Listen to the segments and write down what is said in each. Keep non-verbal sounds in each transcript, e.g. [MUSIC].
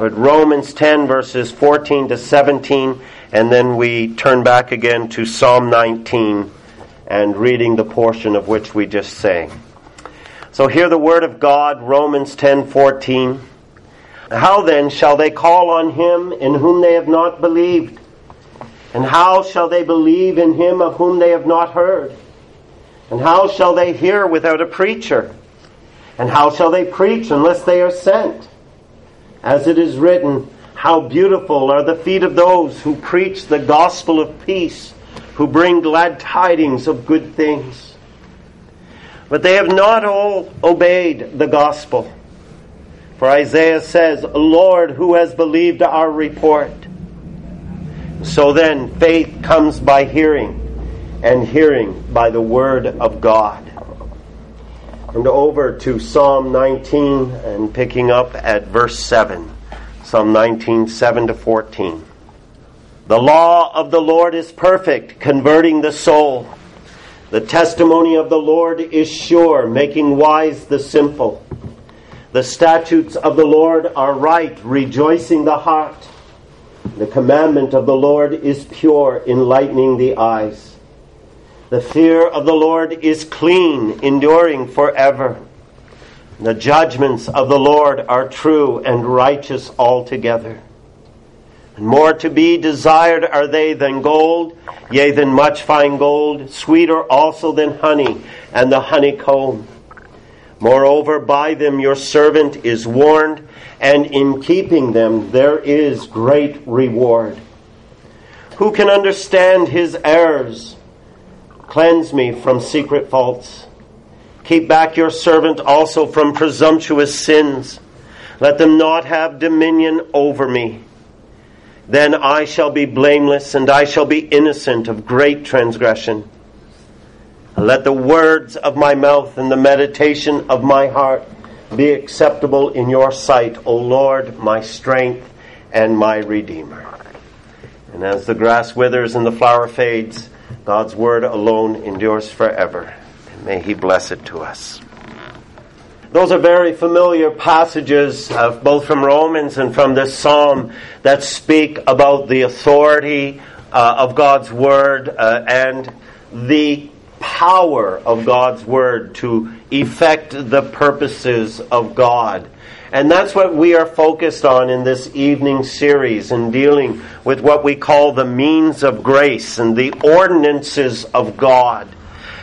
But Romans 10, verses 14 to 17, and then we turn back again to Psalm 19 and reading the portion of which we just sang. So hear the word of God, Romans 10, 14. How then shall they call on him in whom they have not believed? And how shall they believe in him of whom they have not heard? And how shall they hear without a preacher? And how shall they preach unless they are sent? As it is written, How beautiful are the feet of those who preach the gospel of peace, who bring glad tidings of good things. But they have not all obeyed the gospel. For Isaiah says, Lord, who has believed our report? So then, faith comes by hearing, and hearing by the word of God. And over to Psalm 19 and picking up at verse 7. Psalm 19, 7 to 14. The law of the Lord is perfect, converting the soul. The testimony of the Lord is sure, making wise the simple. The statutes of the Lord are right, rejoicing the heart. The commandment of the Lord is pure, enlightening the eyes. The fear of the Lord is clean, enduring forever. The judgments of the Lord are true and righteous altogether. And more to be desired are they than gold, yea, than much fine gold, sweeter also than honey and the honeycomb. Moreover, by them your servant is warned, and in keeping them there is great reward. Who can understand his errors? Cleanse me from secret faults. Keep back your servant also from presumptuous sins. Let them not have dominion over me. Then I shall be blameless, and I shall be innocent of great transgression. Let the words of my mouth and the meditation of my heart be acceptable in your sight, O Lord, my strength and my Redeemer. And as the grass withers and the flower fades, God's word alone endures forever. And may He bless it to us. Those are very familiar passages, uh, both from Romans and from this psalm, that speak about the authority uh, of God's word uh, and the power of God's Word to effect the purposes of God. And that's what we are focused on in this evening series in dealing with what we call the means of grace and the ordinances of God.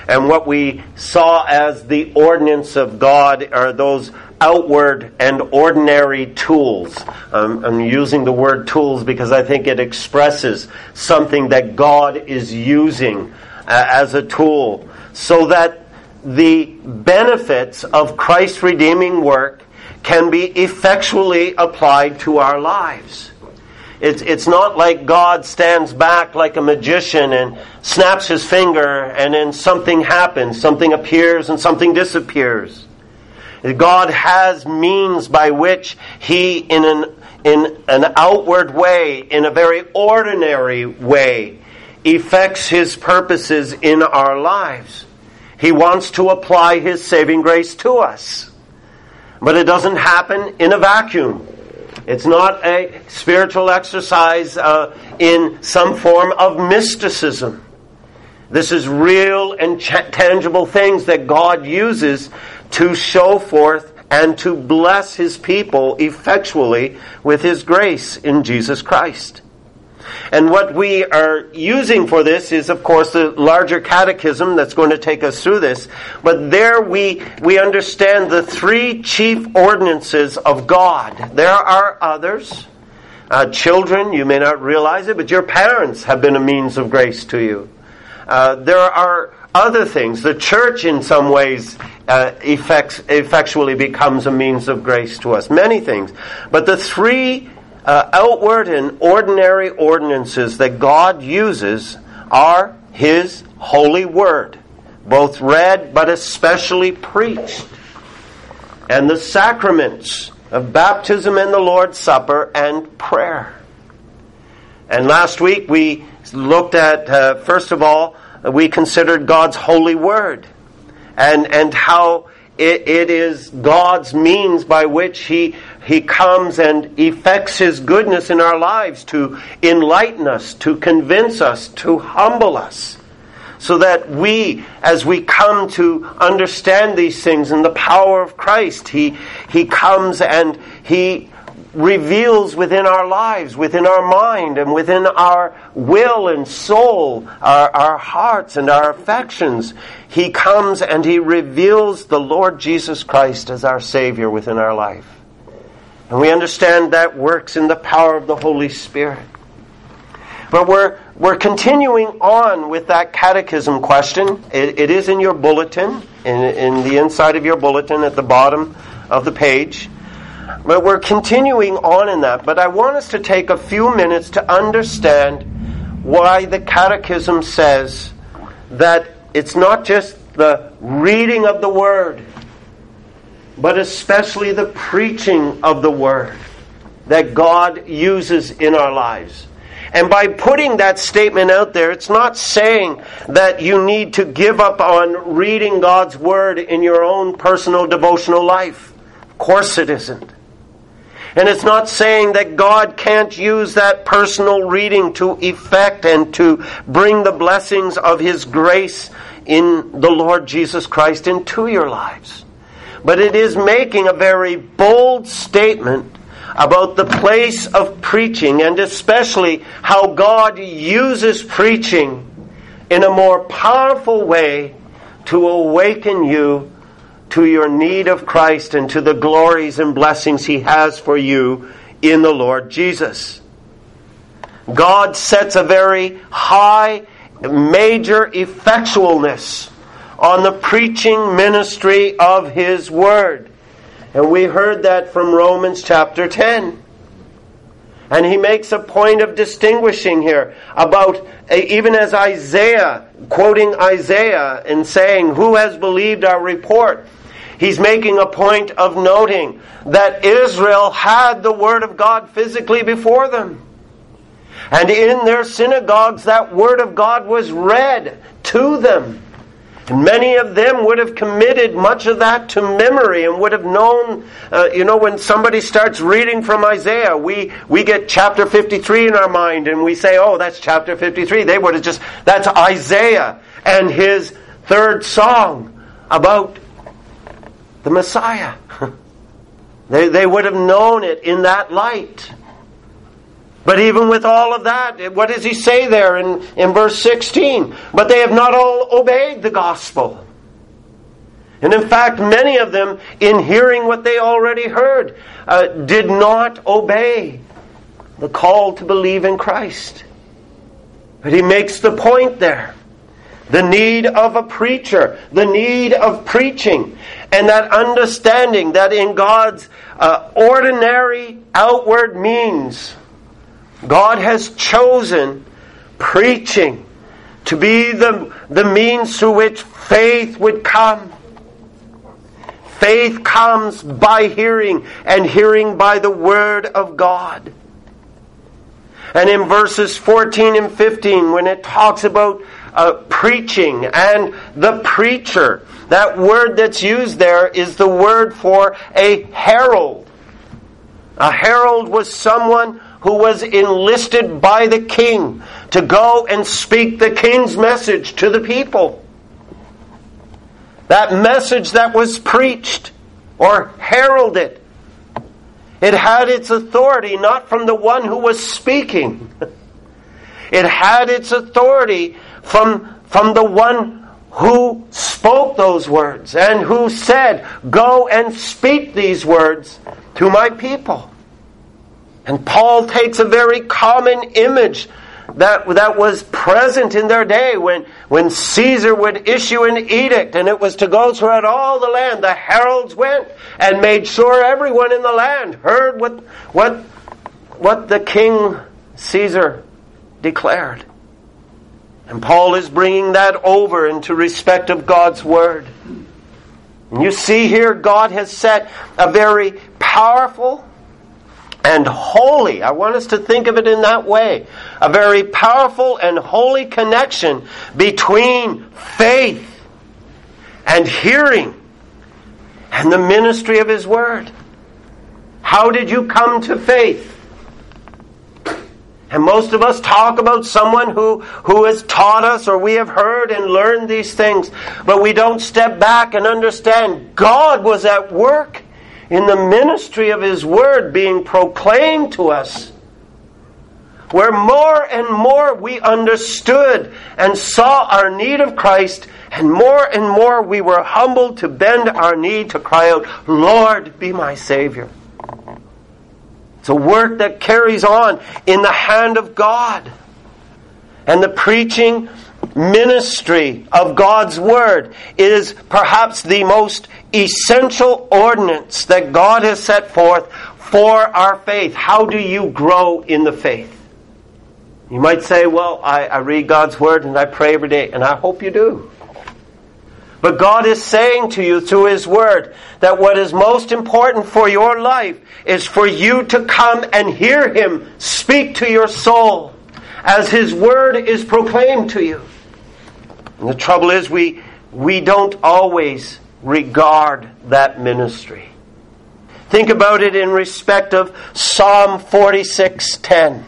And what we saw as the ordinance of God are those outward and ordinary tools. Um, I'm using the word tools because I think it expresses something that God is using uh, as a tool so that the benefits of Christ's redeeming work can be effectually applied to our lives. It's, it's not like God stands back like a magician and snaps his finger and then something happens, something appears and something disappears. God has means by which he, in an, in an outward way, in a very ordinary way, effects His purposes in our lives. He wants to apply His saving grace to us. But it doesn't happen in a vacuum. It's not a spiritual exercise uh, in some form of mysticism. This is real and ch- tangible things that God uses to show forth and to bless His people effectually with His grace in Jesus Christ. And what we are using for this is, of course, the larger catechism that's going to take us through this. But there we, we understand the three chief ordinances of God. There are others. Uh, children, you may not realize it, but your parents have been a means of grace to you. Uh, there are other things. The church, in some ways, uh, effects, effectually becomes a means of grace to us. Many things. But the three uh, outward and ordinary ordinances that God uses are His holy word, both read but especially preached, and the sacraments of baptism and the Lord's Supper and prayer. And last week we looked at, uh, first of all, we considered God's holy word and, and how it, it is God's means by which He He comes and effects His goodness in our lives to enlighten us, to convince us, to humble us. So that we, as we come to understand these things in the power of Christ, He, he comes and He reveals within our lives, within our mind, and within our will and soul, our, our hearts and our affections. He comes and He reveals the Lord Jesus Christ as our Savior within our life. And we understand that works in the power of the Holy Spirit. But we're, we're continuing on with that catechism question. it, it is in your bulletin, in, in the inside of your bulletin at the bottom of the page. But we're continuing on in that. But I want us to take a few minutes to understand why the catechism says that it's not just the reading of the Word but especially the preaching of the Word that God uses in our lives. And by putting that statement out there, it's not saying that you need to give up on reading God's Word in your own personal devotional life. Of course it isn't. And it's not saying that God can't use that personal reading to effect and to bring the blessings of His grace in the Lord Jesus Christ into your lives but it is making a very bold statement about the place of preaching and especially how God uses preaching in a more powerful way to awaken you to your need of Christ and to the glories and blessings He has for you in the Lord Jesus. God sets a very high, major effectualness on the preaching ministry of His Word. And we heard that from Romans chapter 10. And he makes a point of distinguishing here about, eh, even as Isaiah, quoting Isaiah and saying, Who has believed our report? He's making a point of noting that Israel had the Word of God physically before them. And in their synagogues, that Word of God was read to them. And many of them would have committed much of that to memory and would have known, uh, you know, when somebody starts reading from Isaiah, we, we get chapter 53 in our mind and we say, oh, that's chapter 53. They would have just, that's Isaiah and his third song about the Messiah. [LAUGHS] they, they would have known it in that light. But even with all of that, what does he say there in, in verse 16? But they have not all obeyed the gospel. And in fact, many of them, in hearing what they already heard, uh, did not obey the call to believe in Christ. But he makes the point there the need of a preacher, the need of preaching, and that understanding that in God's uh, ordinary outward means, God has chosen preaching to be the, the means through which faith would come. Faith comes by hearing, and hearing by the Word of God. And in verses 14 and 15, when it talks about uh, preaching and the preacher, that word that's used there is the word for a herald. A herald was someone who was enlisted by the king to go and speak the king's message to the people. That message that was preached or heralded, it had its authority not from the one who was speaking. [LAUGHS] It had its authority from, from the one who spoke those words and who said, Go and speak these words to my people. And Paul takes a very common image that, that was present in their day when, when Caesar would issue an edict and it was to go throughout all the land. The heralds went and made sure everyone in the land heard what, what, what the king Caesar declared. And Paul is bringing that over into respect of God's word. And you see here, God has set a very powerful and holy. I want us to think of it in that way. A very powerful and holy connection between faith and hearing and the ministry of His Word. How did you come to faith? And most of us talk about someone who, who has taught us or we have heard and learned these things, but we don't step back and understand God was at work in the ministry of His Word being proclaimed to us. Where more and more we understood and saw our need of Christ, and more and more we were humbled to bend our knee to cry out, Lord, be my Savior. It's a work that carries on in the hand of God. And the preaching ministry of God's Word is perhaps the most essential ordinance that God has set forth for our faith. How do you grow in the faith? You might say, Well, I, I read God's Word and I pray every day, and I hope you do. But God is saying to you through His Word that what is most important for your life is for you to come and hear Him speak to your soul as His Word is proclaimed to you. And the trouble is, we, we don't always regard that ministry. Think about it in respect of Psalm 46:10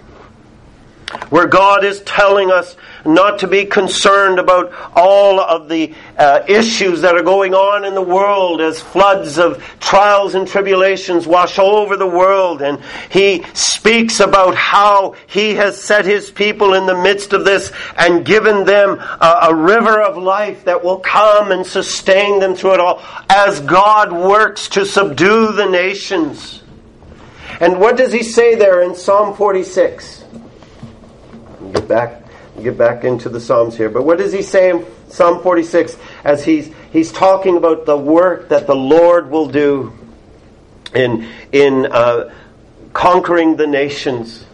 where God is telling us not to be concerned about all of the uh, issues that are going on in the world as floods of trials and tribulations wash over the world. And he speaks about how he has set his people in the midst of this and given them a, a river of life that will come and sustain them through it all as God works to subdue the nations. And what does he say there in Psalm 46? Get back get back into the Psalms here. But what does he say in Psalm 46 as he's he's talking about the work that the Lord will do in in uh, conquering the nations?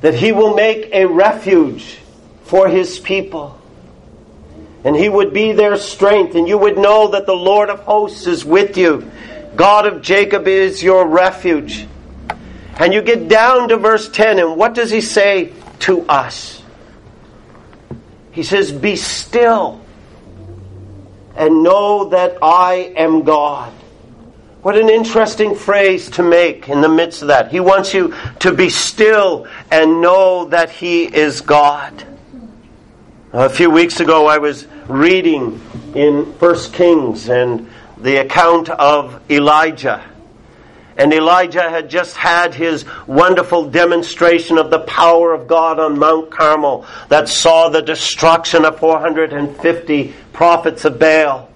That he will make a refuge for his people. And he would be their strength, and you would know that the Lord of hosts is with you. God of Jacob is your refuge. And you get down to verse 10, and what does he say to us? He says, Be still and know that I am God. What an interesting phrase to make in the midst of that. He wants you to be still and know that He is God. A few weeks ago, I was reading in First Kings and the account of Elijah. And Elijah had just had his wonderful demonstration of the power of God on Mount Carmel that saw the destruction of 450 prophets of Baal.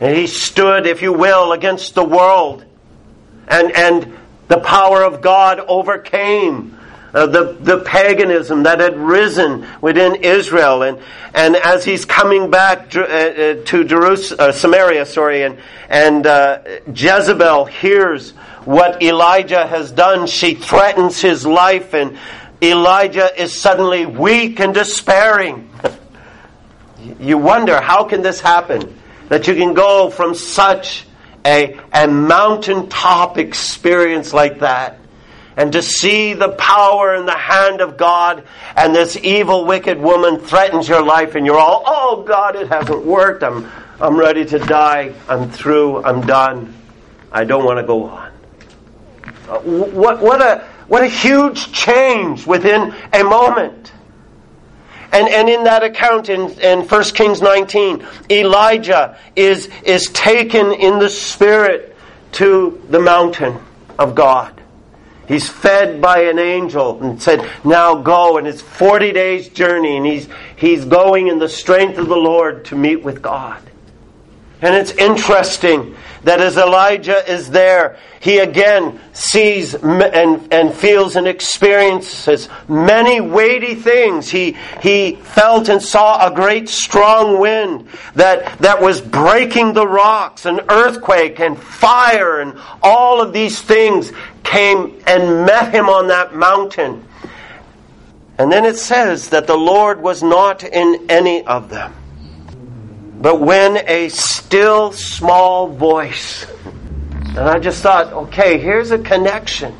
And he stood, if you will, against the world. And, and the power of God overcame uh, the, the paganism that had risen within Israel. And, and as he's coming back uh, uh, to Jerusalem, uh, Samaria, sorry, and, and uh, Jezebel hears what Elijah has done, she threatens his life, and Elijah is suddenly weak and despairing. [LAUGHS] you wonder, how can this happen? That you can go from such a, a mountaintop experience like that and to see the power and the hand of God, and this evil, wicked woman threatens your life, and you're all, oh God, it hasn't worked. I'm, I'm ready to die. I'm through. I'm done. I don't want to go on. Uh, what, what, a, what a huge change within a moment. And, and in that account in, in 1 Kings 19, Elijah is, is taken in the Spirit to the mountain of God. He's fed by an angel and said, Now go. And it's 40 days' journey, and he's, he's going in the strength of the Lord to meet with God. And it's interesting that as Elijah is there, he again sees and, and feels and experiences many weighty things. He, he felt and saw a great strong wind that, that was breaking the rocks, an earthquake and fire, and all of these things came and met him on that mountain. And then it says that the Lord was not in any of them. But when a still small voice, and I just thought, okay, here's a connection.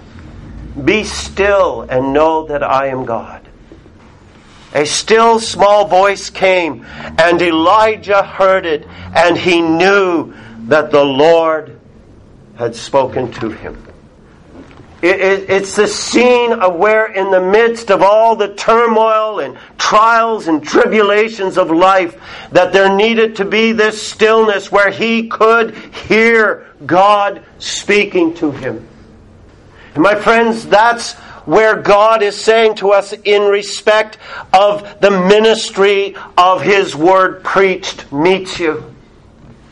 Be still and know that I am God. A still small voice came, and Elijah heard it, and he knew that the Lord had spoken to him. It, it, it's the scene of where, in the midst of all the turmoil and trials and tribulations of life, that there needed to be this stillness where he could hear God speaking to him. And my friends, that's where God is saying to us in respect of the ministry of His Word preached meets you.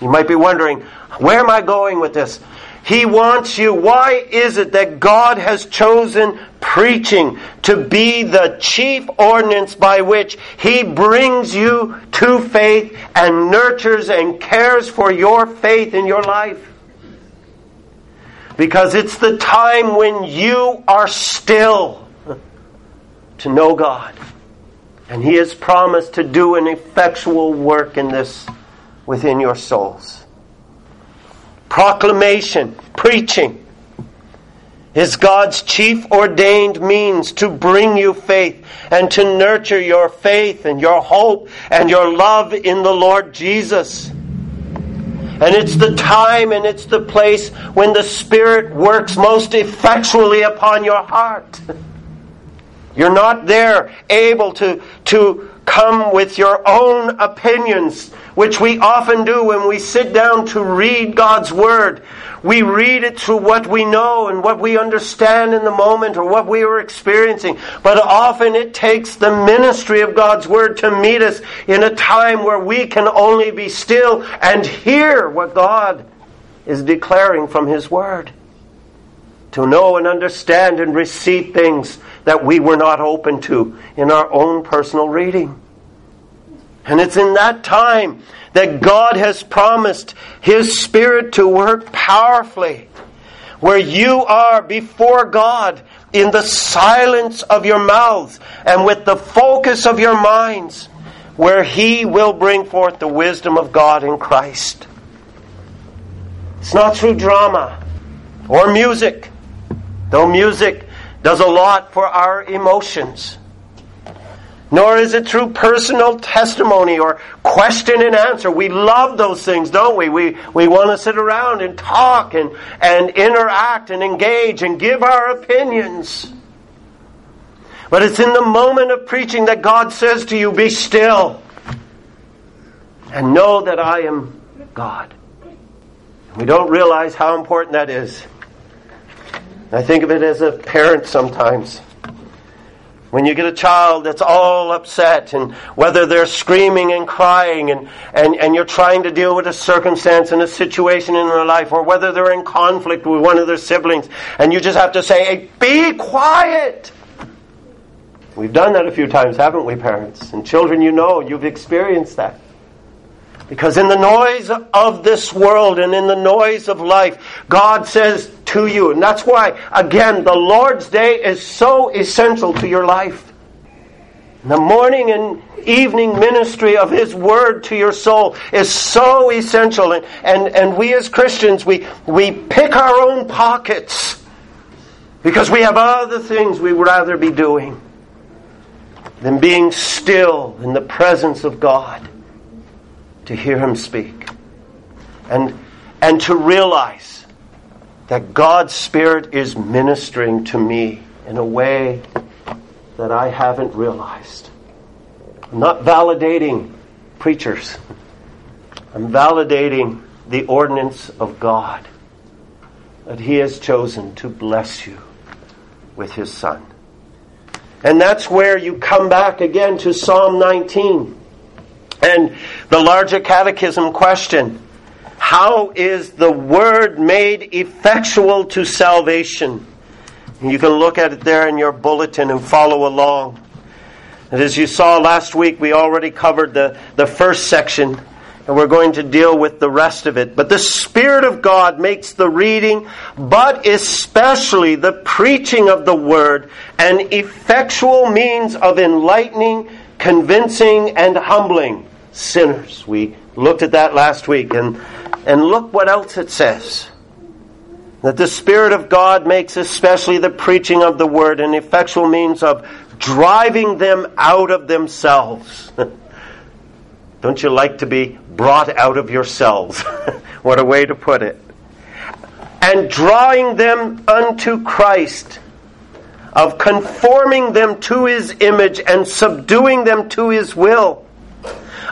You might be wondering, where am I going with this? He wants you. Why is it that God has chosen preaching to be the chief ordinance by which He brings you to faith and nurtures and cares for your faith in your life? Because it's the time when you are still to know God. And He has promised to do an effectual work in this within your souls proclamation, preaching, is God's chief ordained means to bring you faith and to nurture your faith and your hope and your love in the Lord Jesus. And it's the time and it's the place when the Spirit works most effectually upon your heart. [LAUGHS] You're not there able to, to come with your own opinions which we often do when we sit down to read God's Word. We read it through what we know and what we understand in the moment or what we are experiencing. But often it takes the ministry of God's Word to meet us in a time where we can only be still and hear what God is declaring from His Word. To know and understand and receive things that we were not open to in our own personal reading. And it's in that time that God has promised His Spirit to work powerfully. Where you are before God in the silence of your mouths and with the focus of your minds, where He will bring forth the wisdom of God in Christ. It's not through drama or music, though music does a lot for our emotions nor is it through personal testimony or question and answer. We love those things, don't we? We, we want to sit around and talk and, and interact and engage and give our opinions. But it's in the moment of preaching that God says to you, Be still and know that I am God. We don't realize how important that is. I think of it as a parent sometimes. When you get a child that's all upset and whether they're screaming and crying and, and, and you're trying to deal with a circumstance and a situation in their life or whether they're in conflict with one of their siblings and you just have to say, hey, be quiet. We've done that a few times, haven't we, parents? And children, you know, you've experienced that. Because in the noise of this world and in the noise of life, God says to you, and that's why, again, the Lord's Day is so essential to your life. The morning and evening ministry of His Word to your soul is so essential. And, and, and we as Christians, we, we pick our own pockets because we have other things we would rather be doing than being still in the presence of God to hear him speak and, and to realize that God's Spirit is ministering to me in a way that I haven't realized. I'm not validating preachers. I'm validating the ordinance of God that He has chosen to bless you with His Son. And that's where you come back again to Psalm 19. And the larger catechism question How is the word made effectual to salvation? You can look at it there in your bulletin and follow along. And as you saw last week, we already covered the, the first section, and we're going to deal with the rest of it. But the Spirit of God makes the reading, but especially the preaching of the Word, an effectual means of enlightening, convincing, and humbling sinners. We looked at that last week, and, and look what else it says. That the Spirit of God makes especially the preaching of the Word an effectual means of driving them out of themselves. [LAUGHS] Don't you like to be brought out of yourselves? [LAUGHS] what a way to put it. and drawing them unto Christ, of conforming them to his image and subduing them to his will,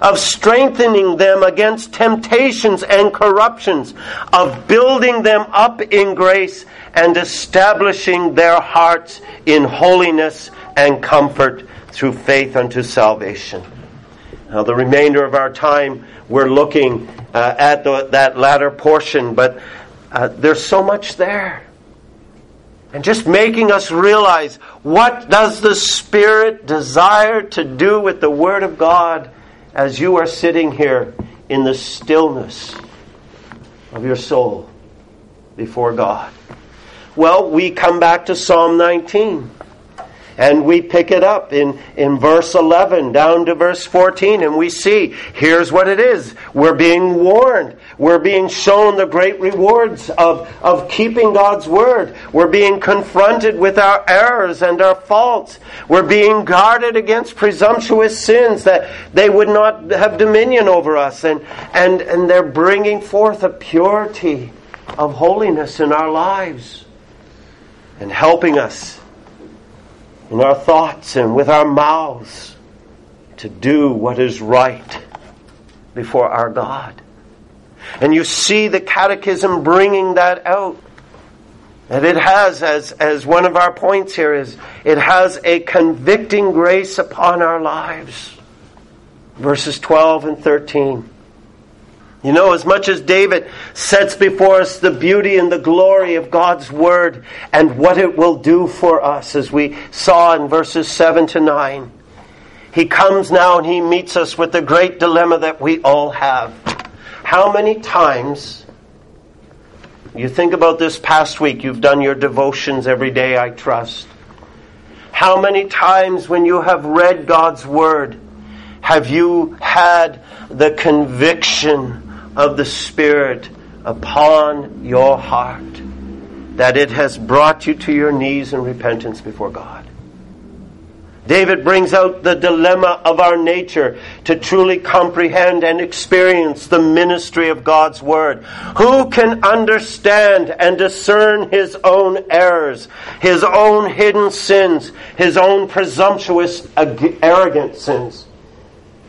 of strengthening them against temptations and corruptions, of building them up in grace and establishing their hearts in holiness and comfort through faith unto salvation. Now, the remainder of our time, we're looking uh, at the, that latter portion, but uh, there's so much there. And just making us realize what does the Spirit desire to do with the Word of God as you are sitting here in the stillness of your soul before God. Well, we come back to Psalm 19. And we pick it up in, in verse 11 down to verse 14, and we see here's what it is. We're being warned. We're being shown the great rewards of, of keeping God's word. We're being confronted with our errors and our faults. We're being guarded against presumptuous sins that they would not have dominion over us. And, and, and they're bringing forth a purity of holiness in our lives and helping us in our thoughts and with our mouths to do what is right before our God. And you see the catechism bringing that out. And it has, as, as one of our points here is, it has a convicting grace upon our lives. Verses 12 and 13. You know, as much as David sets before us the beauty and the glory of God's Word and what it will do for us, as we saw in verses 7 to 9, he comes now and he meets us with the great dilemma that we all have. How many times, you think about this past week, you've done your devotions every day, I trust. How many times when you have read God's Word have you had the conviction of the Spirit upon your heart, that it has brought you to your knees in repentance before God. David brings out the dilemma of our nature to truly comprehend and experience the ministry of God's Word. Who can understand and discern his own errors, his own hidden sins, his own presumptuous, arrogant sins?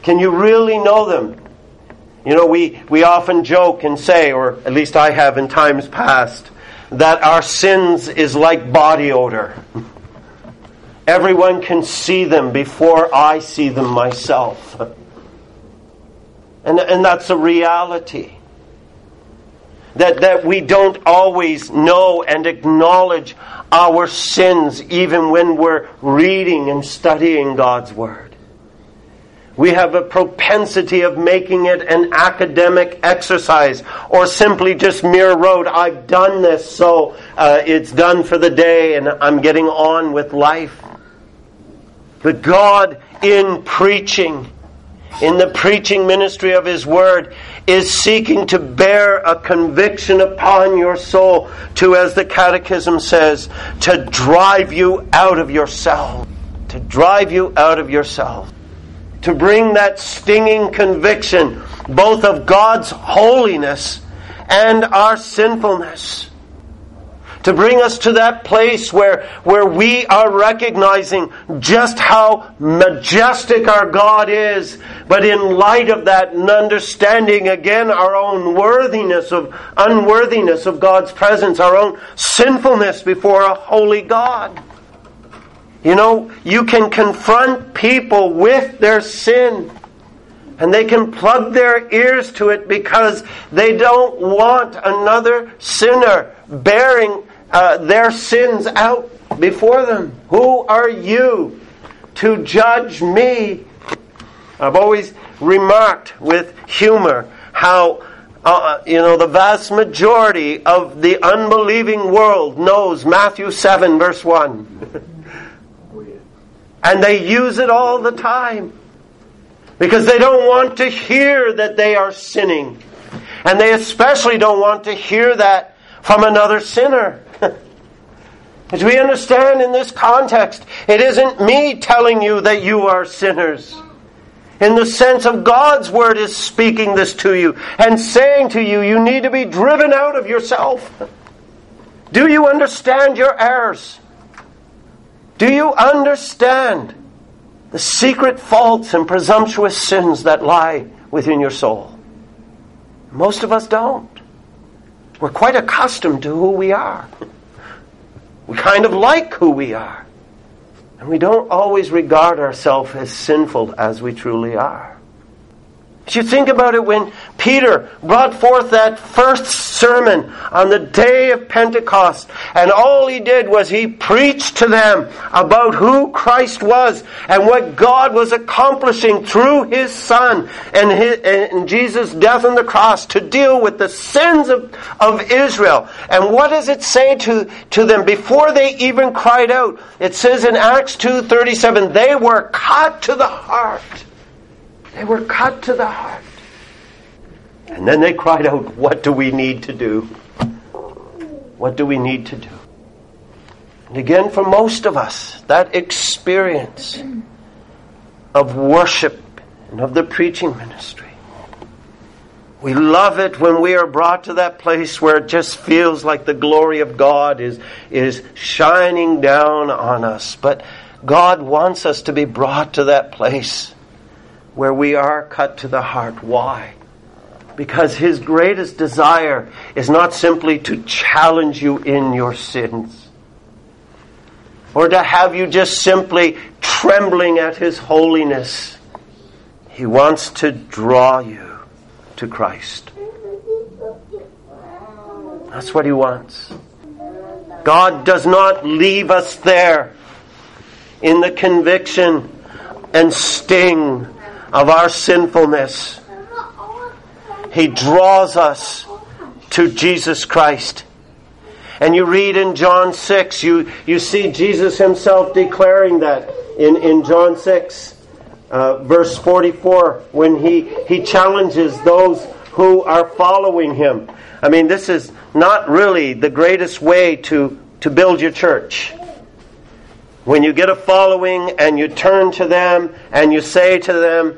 Can you really know them? You know, we, we often joke and say, or at least I have in times past, that our sins is like body odor. [LAUGHS] Everyone can see them before I see them myself. And, and that's a reality. That, that we don't always know and acknowledge our sins even when we're reading and studying God's Word. We have a propensity of making it an academic exercise or simply just mere road. I've done this, so uh, it's done for the day and I'm getting on with life. But God, in preaching, in the preaching ministry of His Word, is seeking to bear a conviction upon your soul to, as the Catechism says, to drive you out of yourself. To drive you out of yourself to bring that stinging conviction both of God's holiness and our sinfulness. To bring us to that place where, where we are recognizing just how majestic our God is, but in light of that and understanding again our own worthiness of unworthiness of God's presence, our own sinfulness before a holy God. You know, you can confront people with their sin and they can plug their ears to it because they don't want another sinner bearing uh, their sins out before them. Who are you to judge me? I've always remarked with humor how uh, you know, the vast majority of the unbelieving world knows Matthew 7, verse 1. [LAUGHS] And they use it all the time. Because they don't want to hear that they are sinning. And they especially don't want to hear that from another sinner. As we understand in this context, it isn't me telling you that you are sinners. In the sense of God's word is speaking this to you and saying to you, you need to be driven out of yourself. Do you understand your errors? Do you understand the secret faults and presumptuous sins that lie within your soul? Most of us don't. We're quite accustomed to who we are. We kind of like who we are. And we don't always regard ourselves as sinful as we truly are. You think about it when Peter brought forth that first sermon on the day of Pentecost, and all he did was he preached to them about who Christ was and what God was accomplishing through his Son and, his, and Jesus' death on the cross to deal with the sins of, of Israel. And what does it say to, to them before they even cried out? It says in Acts 2.37, they were cut to the heart they were cut to the heart. And then they cried out, What do we need to do? What do we need to do? And again, for most of us, that experience of worship and of the preaching ministry. We love it when we are brought to that place where it just feels like the glory of God is, is shining down on us. But God wants us to be brought to that place where we are cut to the heart. Why? Because his greatest desire is not simply to challenge you in your sins or to have you just simply trembling at his holiness. He wants to draw you to Christ. That's what he wants. God does not leave us there in the conviction and sting of our sinfulness. He draws us to Jesus Christ. And you read in John 6, you, you see Jesus himself declaring that in, in John 6, uh, verse 44, when he, he challenges those who are following him. I mean, this is not really the greatest way to, to build your church. When you get a following and you turn to them and you say to them,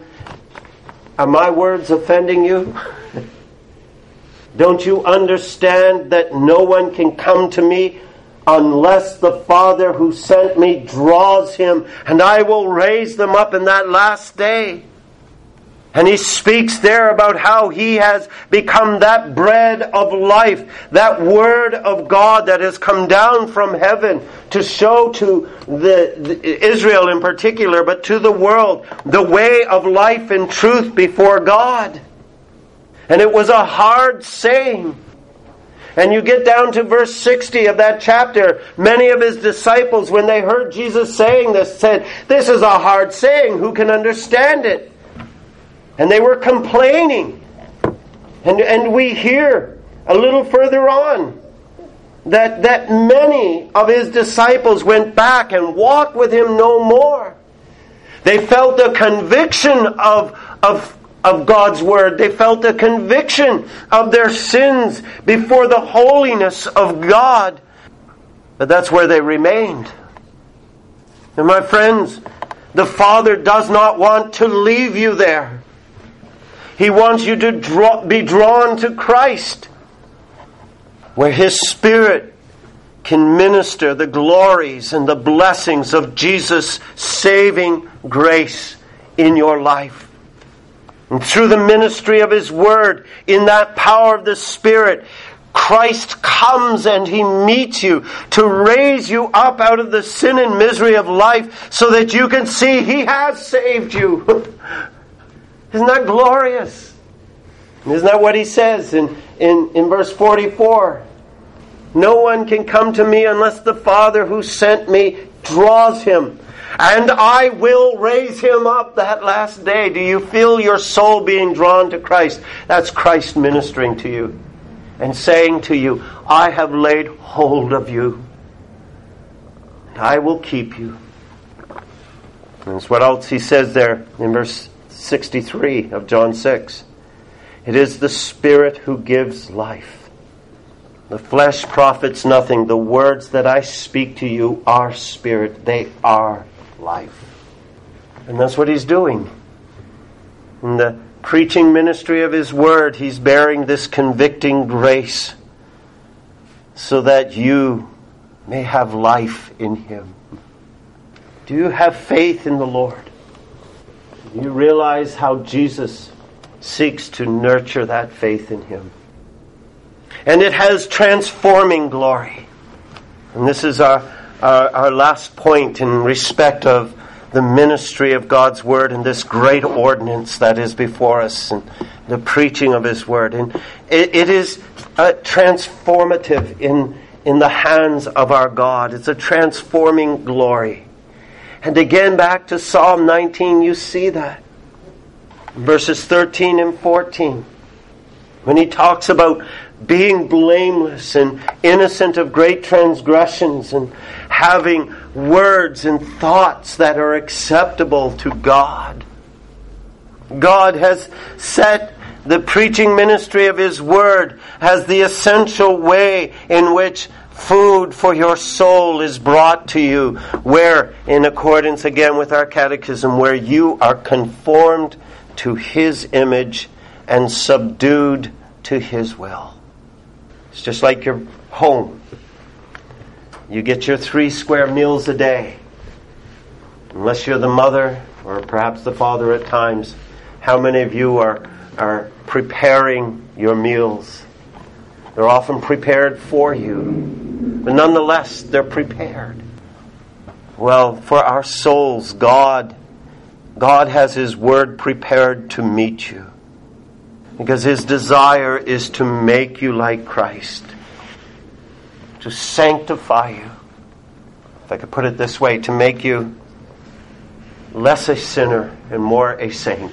Are my words offending you? [LAUGHS] Don't you understand that no one can come to me unless the Father who sent me draws him, and I will raise them up in that last day? And he speaks there about how he has become that bread of life, that word of God that has come down from heaven to show to the, the, Israel in particular, but to the world, the way of life and truth before God. And it was a hard saying. And you get down to verse 60 of that chapter. Many of his disciples, when they heard Jesus saying this, said, This is a hard saying. Who can understand it? And they were complaining. And, and we hear a little further on that, that many of his disciples went back and walked with him no more. They felt the conviction of, of, of God's word. They felt the conviction of their sins before the holiness of God. But that's where they remained. And my friends, the Father does not want to leave you there. He wants you to draw, be drawn to Christ, where His Spirit can minister the glories and the blessings of Jesus' saving grace in your life. And through the ministry of His Word, in that power of the Spirit, Christ comes and He meets you to raise you up out of the sin and misery of life so that you can see He has saved you. [LAUGHS] Isn't that glorious? Isn't that what he says in, in, in verse 44? No one can come to me unless the Father who sent me draws him. And I will raise him up that last day. Do you feel your soul being drawn to Christ? That's Christ ministering to you and saying to you, I have laid hold of you. I will keep you. That's what else he says there in verse 63 of John 6. It is the Spirit who gives life. The flesh profits nothing. The words that I speak to you are spirit, they are life. And that's what he's doing. In the preaching ministry of his word, he's bearing this convicting grace so that you may have life in Him. Do you have faith in the Lord? You realize how Jesus seeks to nurture that faith in Him? And it has transforming glory. And this is our, our, our last point in respect of the ministry of God's Word and this great ordinance that is before us and the preaching of His Word. And it, it is uh, transformative in, in the hands of our God. It's a transforming glory. And again, back to Psalm 19, you see that. Verses 13 and 14. When he talks about being blameless and innocent of great transgressions and having words and thoughts that are acceptable to God. God has set the preaching ministry of His Word as the essential way in which food for your soul is brought to you, where, in accordance again with our catechism, where you are conformed to His image and subdued to His will. It's just like your home. You get your three square meals a day. Unless you're the mother or perhaps the father at times, how many of you are, are preparing your meals? They're often prepared for you, but nonetheless, they're prepared. Well, for our souls, God, God has His Word prepared to meet you. Because his desire is to make you like Christ, to sanctify you. If I could put it this way, to make you less a sinner and more a saint,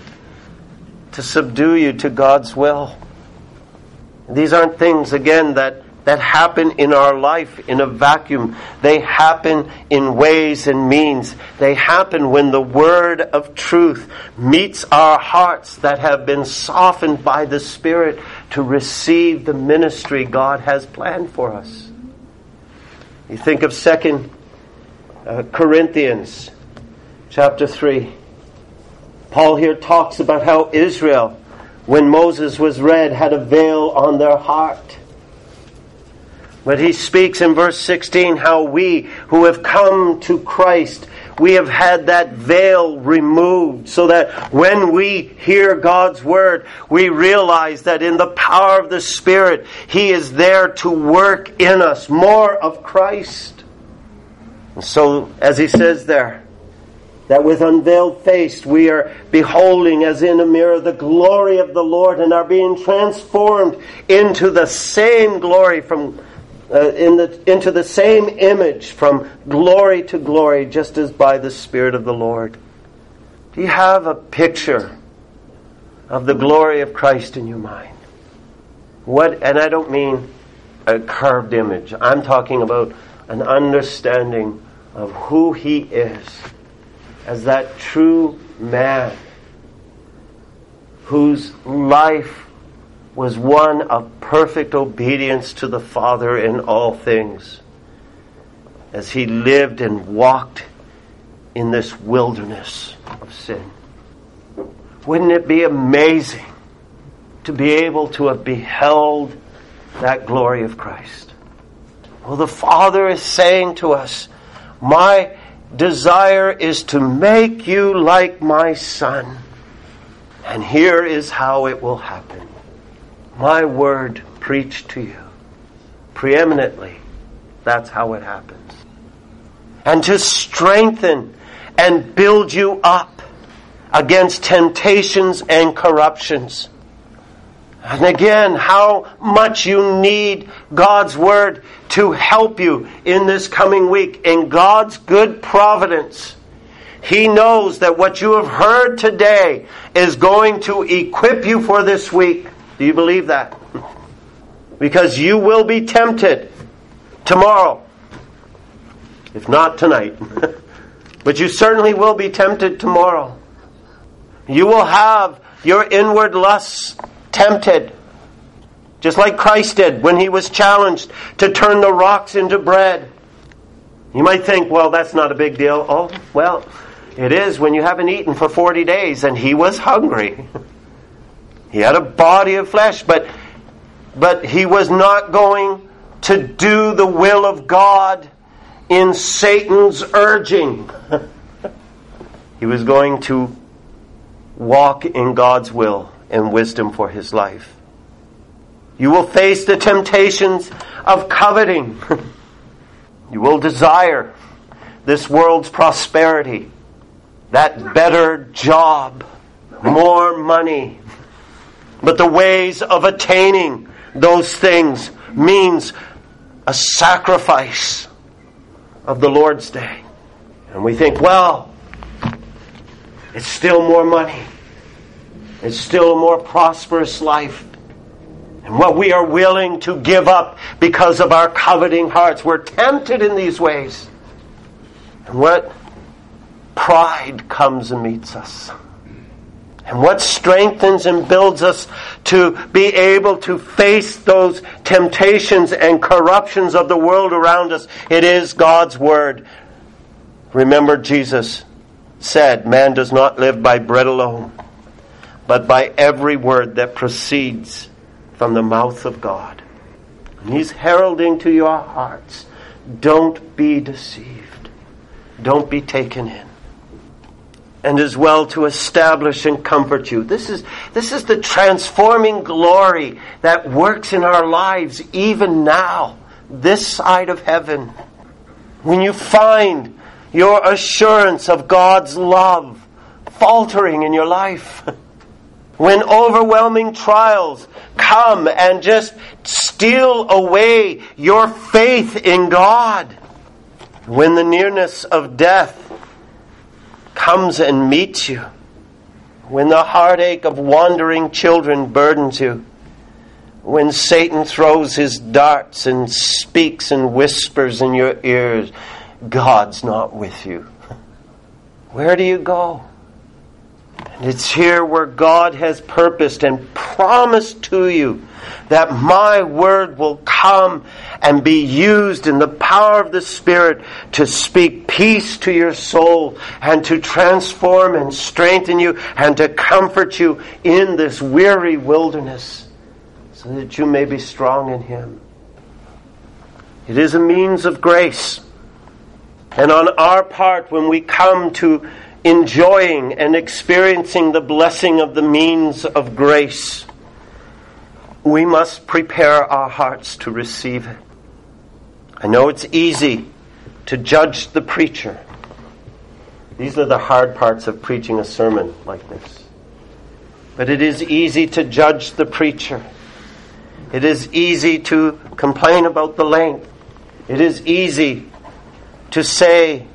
to subdue you to God's will. These aren't things, again, that that happen in our life in a vacuum. They happen in ways and means. They happen when the word of truth meets our hearts that have been softened by the Spirit to receive the ministry God has planned for us. You think of Second uh, Corinthians chapter 3. Paul here talks about how Israel, when Moses was read, had a veil on their heart. But he speaks in verse 16 how we who have come to Christ, we have had that veil removed so that when we hear God's word, we realize that in the power of the Spirit, He is there to work in us more of Christ. And so, as he says there, that with unveiled face we are beholding as in a mirror the glory of the Lord and are being transformed into the same glory from uh, in the, into the same image from glory to glory, just as by the Spirit of the Lord. Do you have a picture of the glory of Christ in your mind? What, and I don't mean a carved image. I'm talking about an understanding of who He is as that true man whose life was one of perfect obedience to the Father in all things as he lived and walked in this wilderness of sin. Wouldn't it be amazing to be able to have beheld that glory of Christ? Well, the Father is saying to us, My desire is to make you like my Son. And here is how it will happen my word preached to you. Preeminently, that's how it happens. And to strengthen and build you up against temptations and corruptions. And again, how much you need God's Word to help you in this coming week. In God's good providence, He knows that what you have heard today is going to equip you for this week. Do you believe that? Because you will be tempted tomorrow, if not tonight. [LAUGHS] but you certainly will be tempted tomorrow. You will have your inward lusts tempted, just like Christ did when he was challenged to turn the rocks into bread. You might think, well, that's not a big deal. Oh, well, it is when you haven't eaten for 40 days and he was hungry. [LAUGHS] He had a body of flesh, but, but he was not going to do the will of God in Satan's urging. [LAUGHS] he was going to walk in God's will and wisdom for his life. You will face the temptations of coveting. [LAUGHS] you will desire this world's prosperity, that better job, more money. But the ways of attaining those things means a sacrifice of the Lord's day. And we think, well, it's still more money. It's still a more prosperous life. And what we are willing to give up because of our coveting hearts. We're tempted in these ways. And what pride comes and meets us. And what strengthens and builds us to be able to face those temptations and corruptions of the world around us, it is God's Word. Remember, Jesus said, Man does not live by bread alone, but by every word that proceeds from the mouth of God. And He's heralding to your hearts don't be deceived, don't be taken in and as well to establish and comfort you. This is, this is the transforming glory that works in our lives even now, this side of heaven. When you find your assurance of God's love faltering in your life, [LAUGHS] when overwhelming trials come and just steal away your faith in God, when the nearness of death comes and meets you, when the heartache of wandering children burdens you, when Satan throws his darts and speaks and whispers in your ears, God's not with you. Where do you go? And it's here where God has purposed and promised to you that my word will come and be used in the power of the Spirit to speak peace to your soul and to transform and strengthen you and to comfort you in this weary wilderness so that you may be strong in Him. It is a means of grace. And on our part, when we come to enjoying and experiencing the blessing of the means of grace, we must prepare our hearts to receive it. I know it's easy to judge the preacher. These are the hard parts of preaching a sermon like this. But it is easy to judge the preacher. It is easy to complain about the length. It is easy to say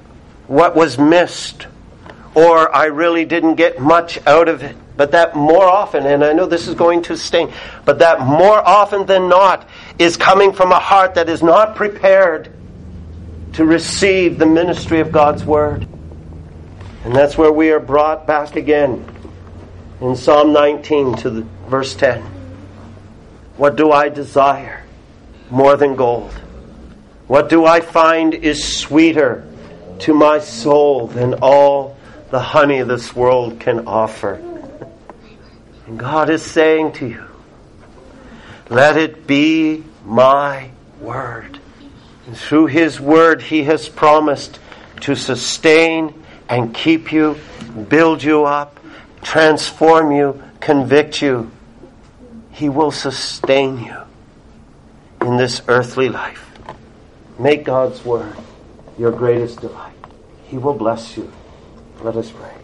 what was missed or I really didn't get much out of it. But that more often, and I know this is going to sting, but that more often than not is coming from a heart that is not prepared to receive the ministry of God's Word. And that's where we are brought back again in Psalm 19 to the, verse 10. What do I desire more than gold? What do I find is sweeter to my soul than all the honey this world can offer? And God is saying to you, let it be my word. And through His word, He has promised to sustain and keep you, build you up, transform you, convict you. He will sustain you in this earthly life. Make God's word your greatest delight. He will bless you. Let us pray.